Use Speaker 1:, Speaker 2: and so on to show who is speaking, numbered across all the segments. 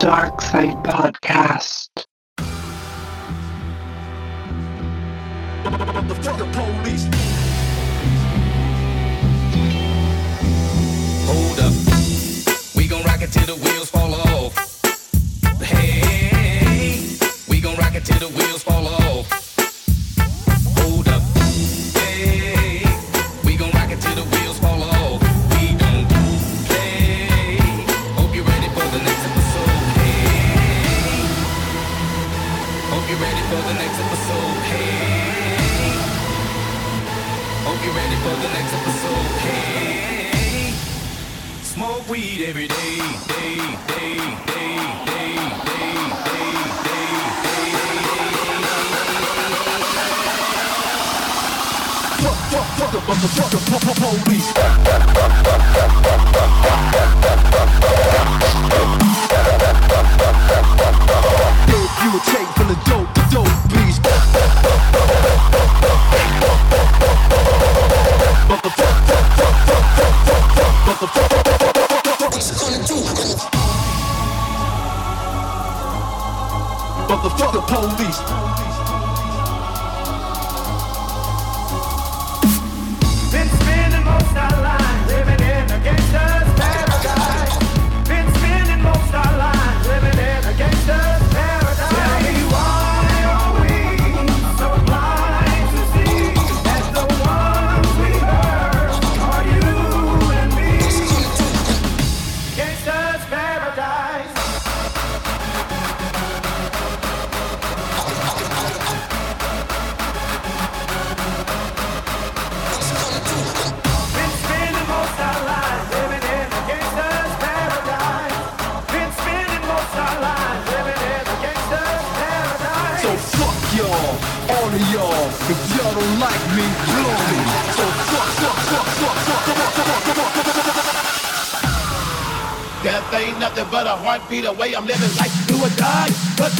Speaker 1: Dark Side Podcast.
Speaker 2: Hold up. We gon' rock it till the wheels fall off. Hey, we gon' rock it till the wheels fall off. Debut tape full dope. motherfucker police.
Speaker 3: the
Speaker 4: way I'm living life. Do or die. But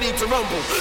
Speaker 3: ready to rumble.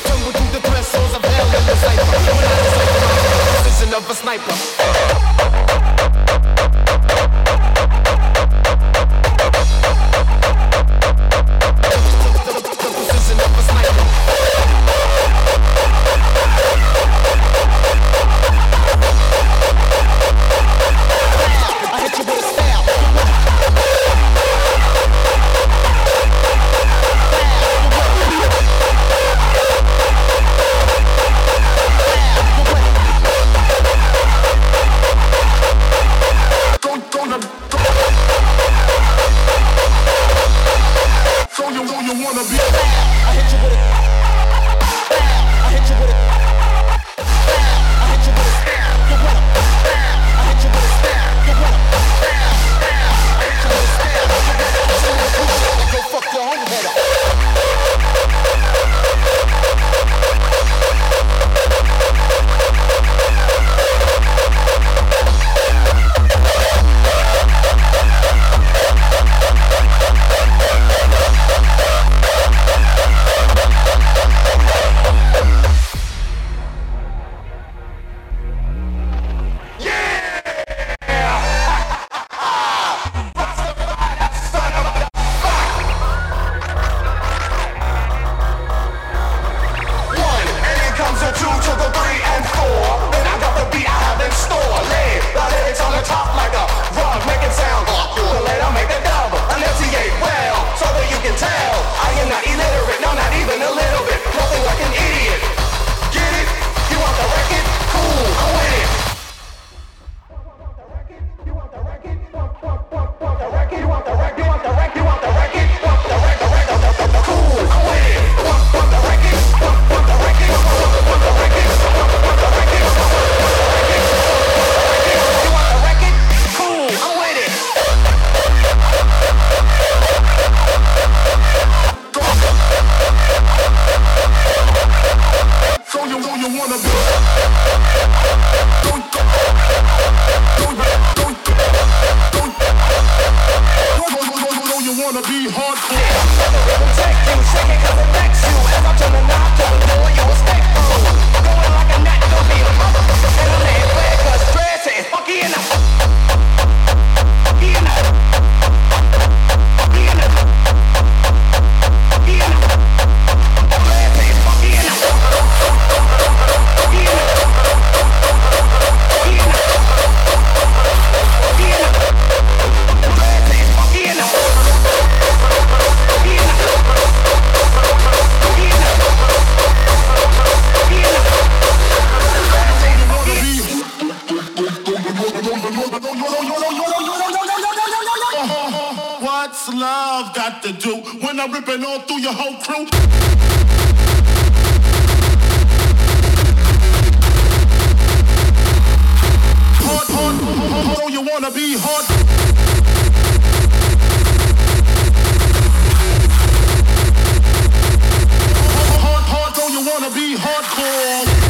Speaker 5: Hardcore.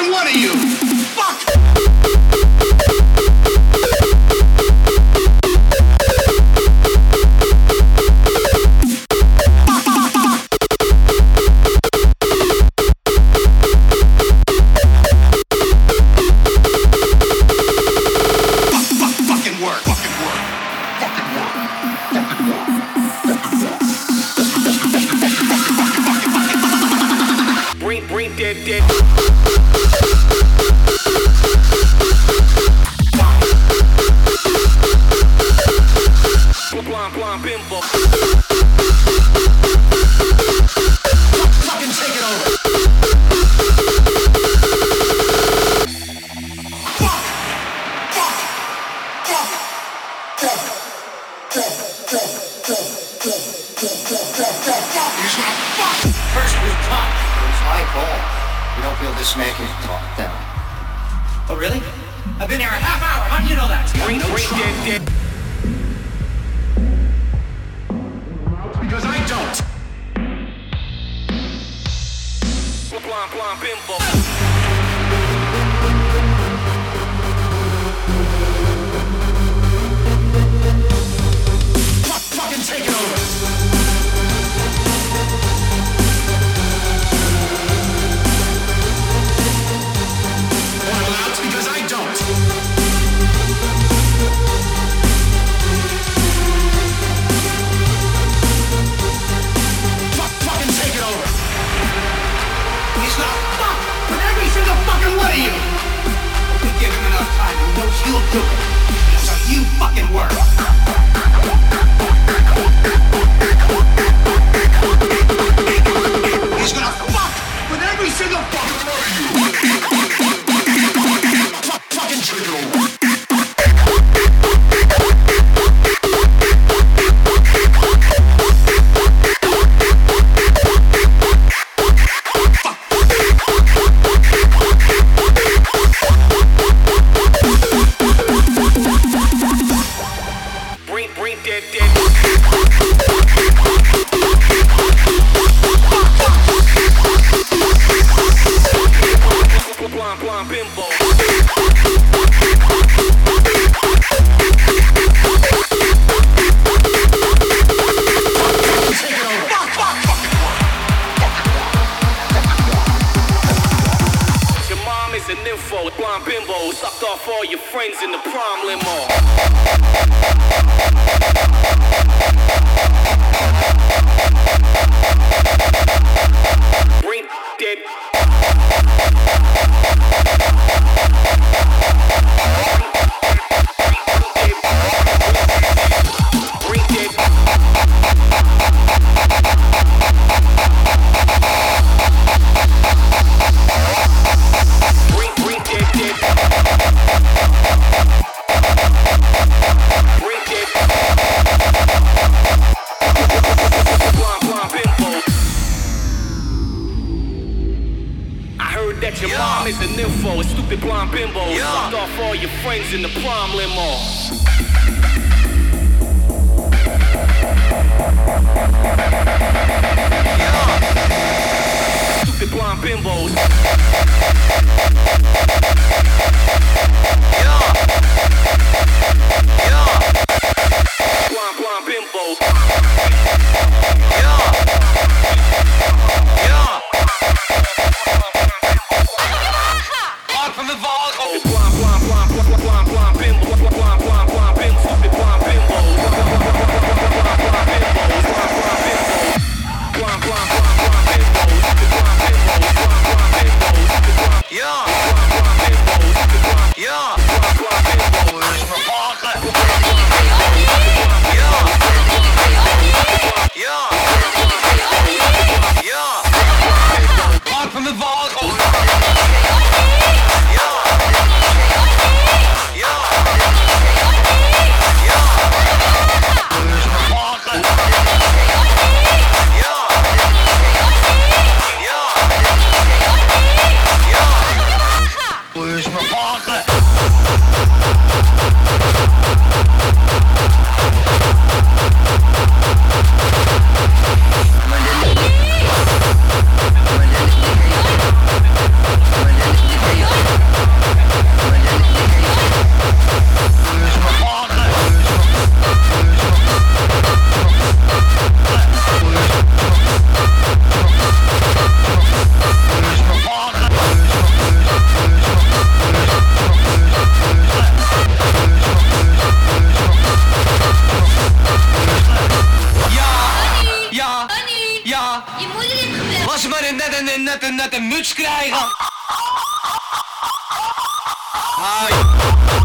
Speaker 6: fucking one of you.
Speaker 7: you
Speaker 8: do
Speaker 6: it. So you fucking work.
Speaker 9: Krijgen.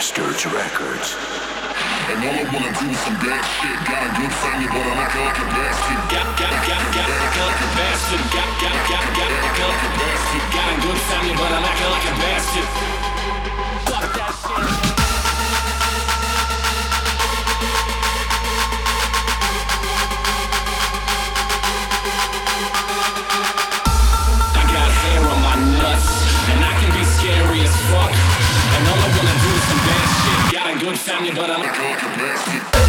Speaker 10: Bastards Records. And all I wanna do some bad shit. Got a good family, but I'm acting like a bastard. Got, got, got, got, acting like a bastard. Got, got, got, got, acting like a bastard. Got a good family, but I'm acting like a bastard. Fuck that doing family, but I'm.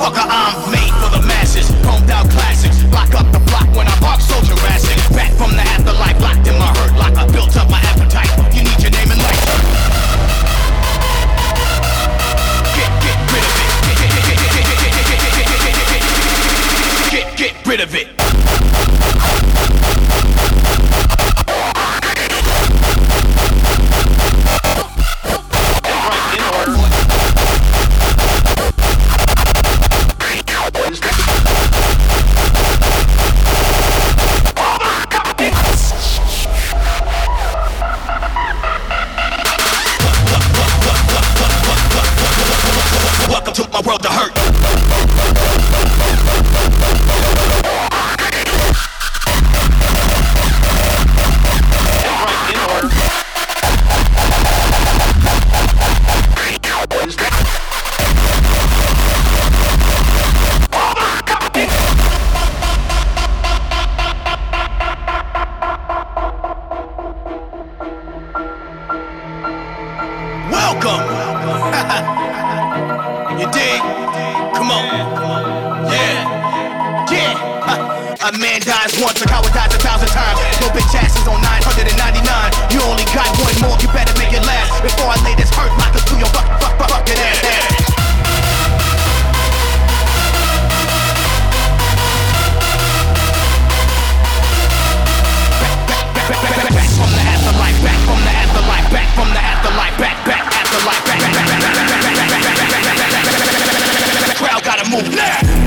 Speaker 11: Motherfucker, I'm made for the masses. Combed out classics. Lock up the block when I bark so Jurassic. Back from the afterlife, locked in my hurt locker. Built up my appetite. You need your name and license. Get, get rid of it. Get, get, get, get, get, get, get, get rid of it. Gotta move now.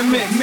Speaker 4: the
Speaker 5: mix.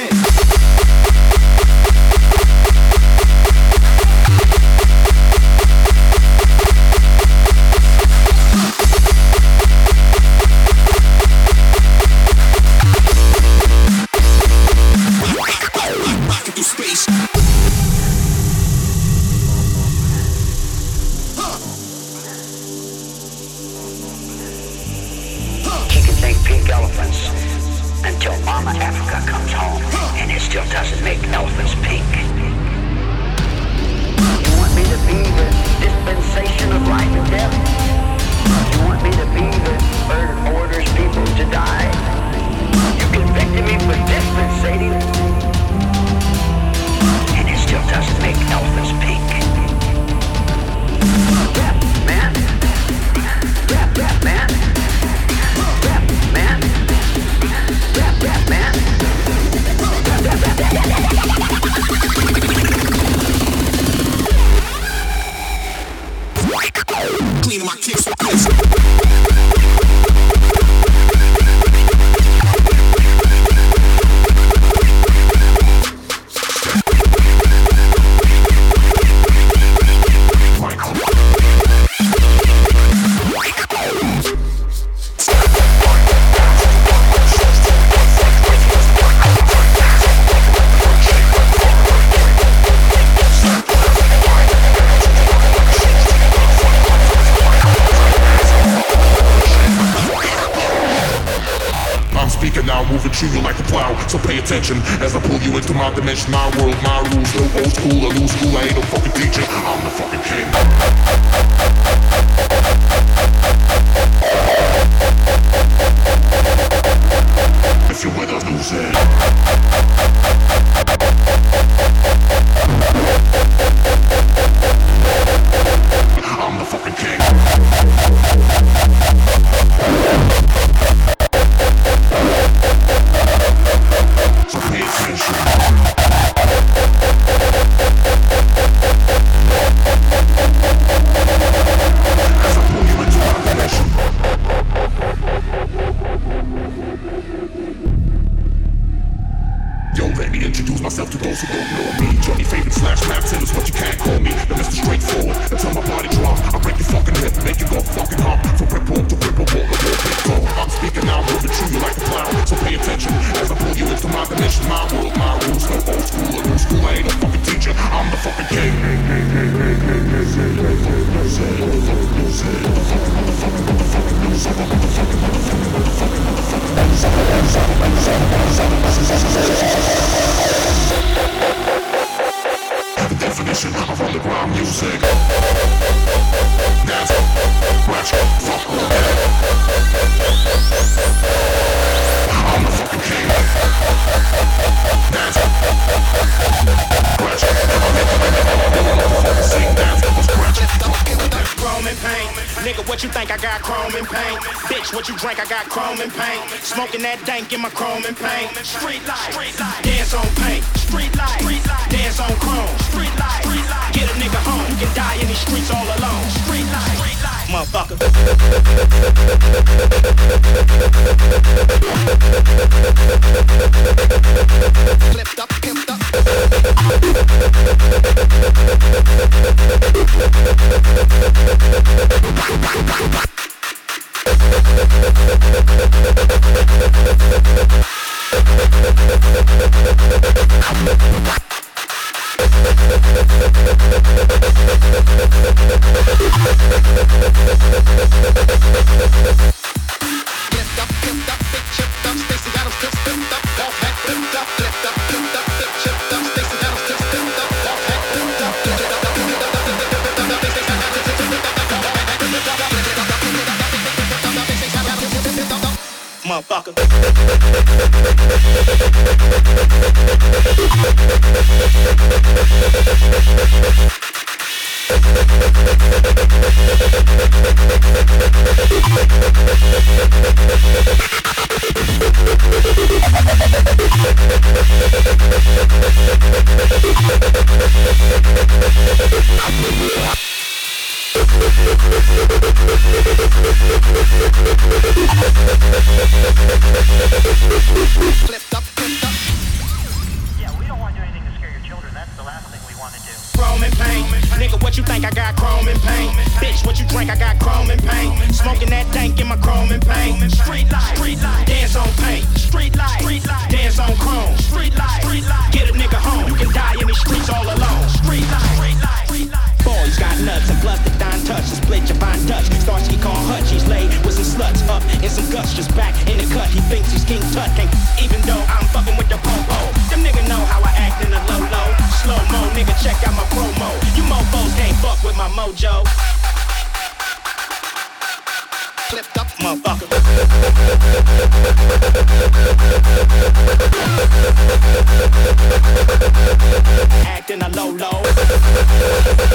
Speaker 5: school, I ain't no fucking teacher. I'm the fucking king.
Speaker 12: motherfucker.
Speaker 13: Flip.
Speaker 12: Chrome and paint. Nigga, what you think? I got chrome and paint. Bitch, what you drink? I got chrome and paint. Smoking that dank in my chrome and paint. Street street life. Dance on paint. Street life, street. Dance on chrome. Street life, street. Get a nigga home. You can die in the streets all alone. Street life, street. Street boys got nuts and plus the dime touch the split your fine Starts gettin' call Hutch, he's laid with some sluts up in some guts, just back in the cut. He thinks he's King Tut, even though I'm fucking with the Pope. Them nigga know mojo.
Speaker 13: Flipped up,
Speaker 12: motherfucker. Acting a low low.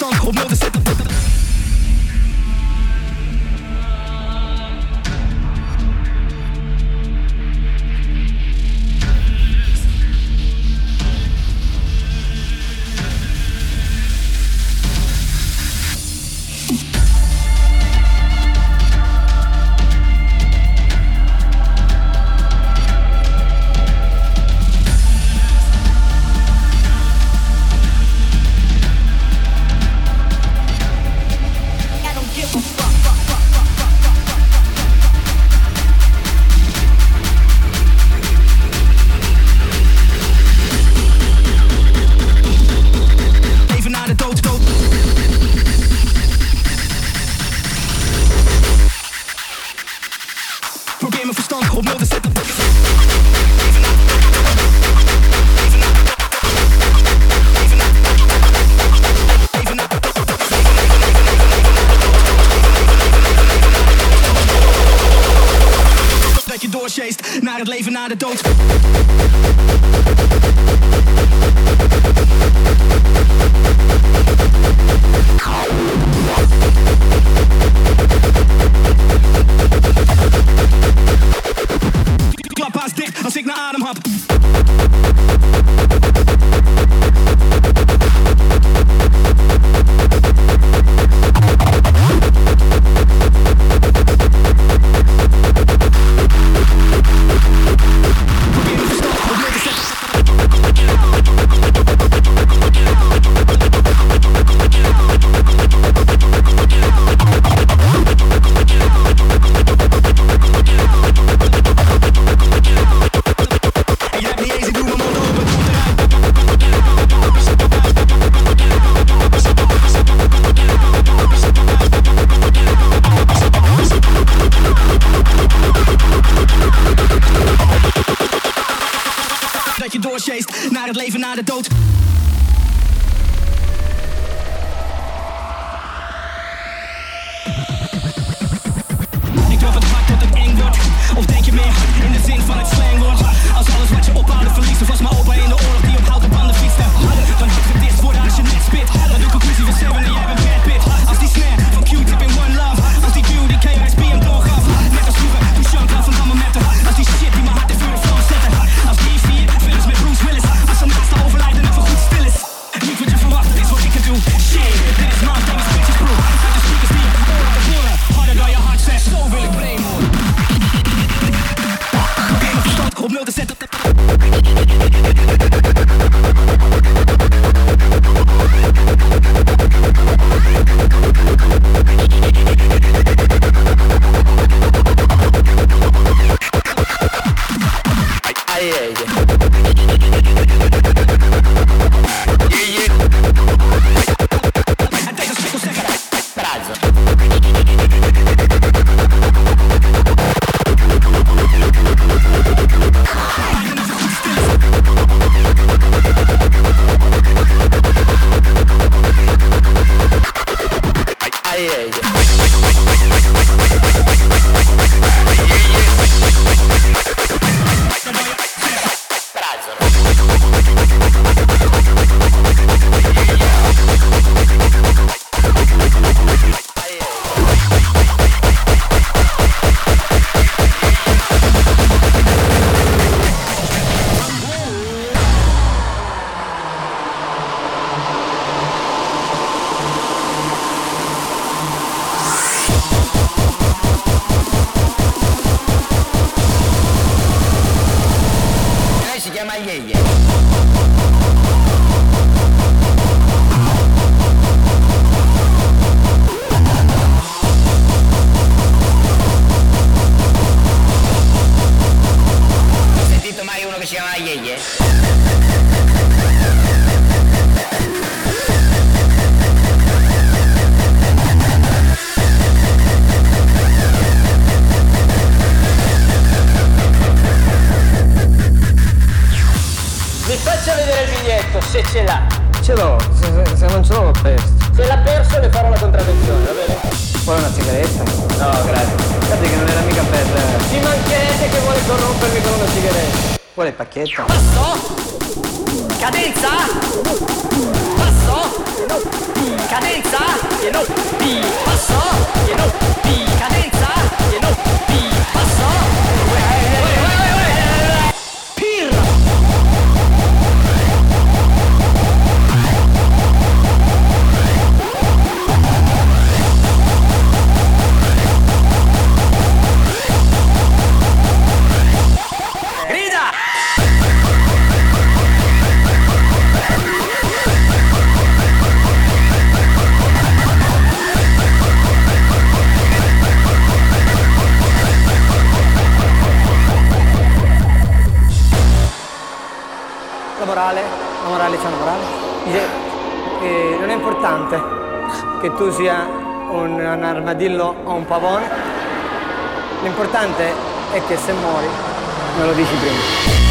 Speaker 14: Pakistan Of
Speaker 15: noordensteden morale c'è una morale. Dice, eh, non è importante che tu sia un, un armadillo o un pavone, l'importante è che se muori me lo dici prima.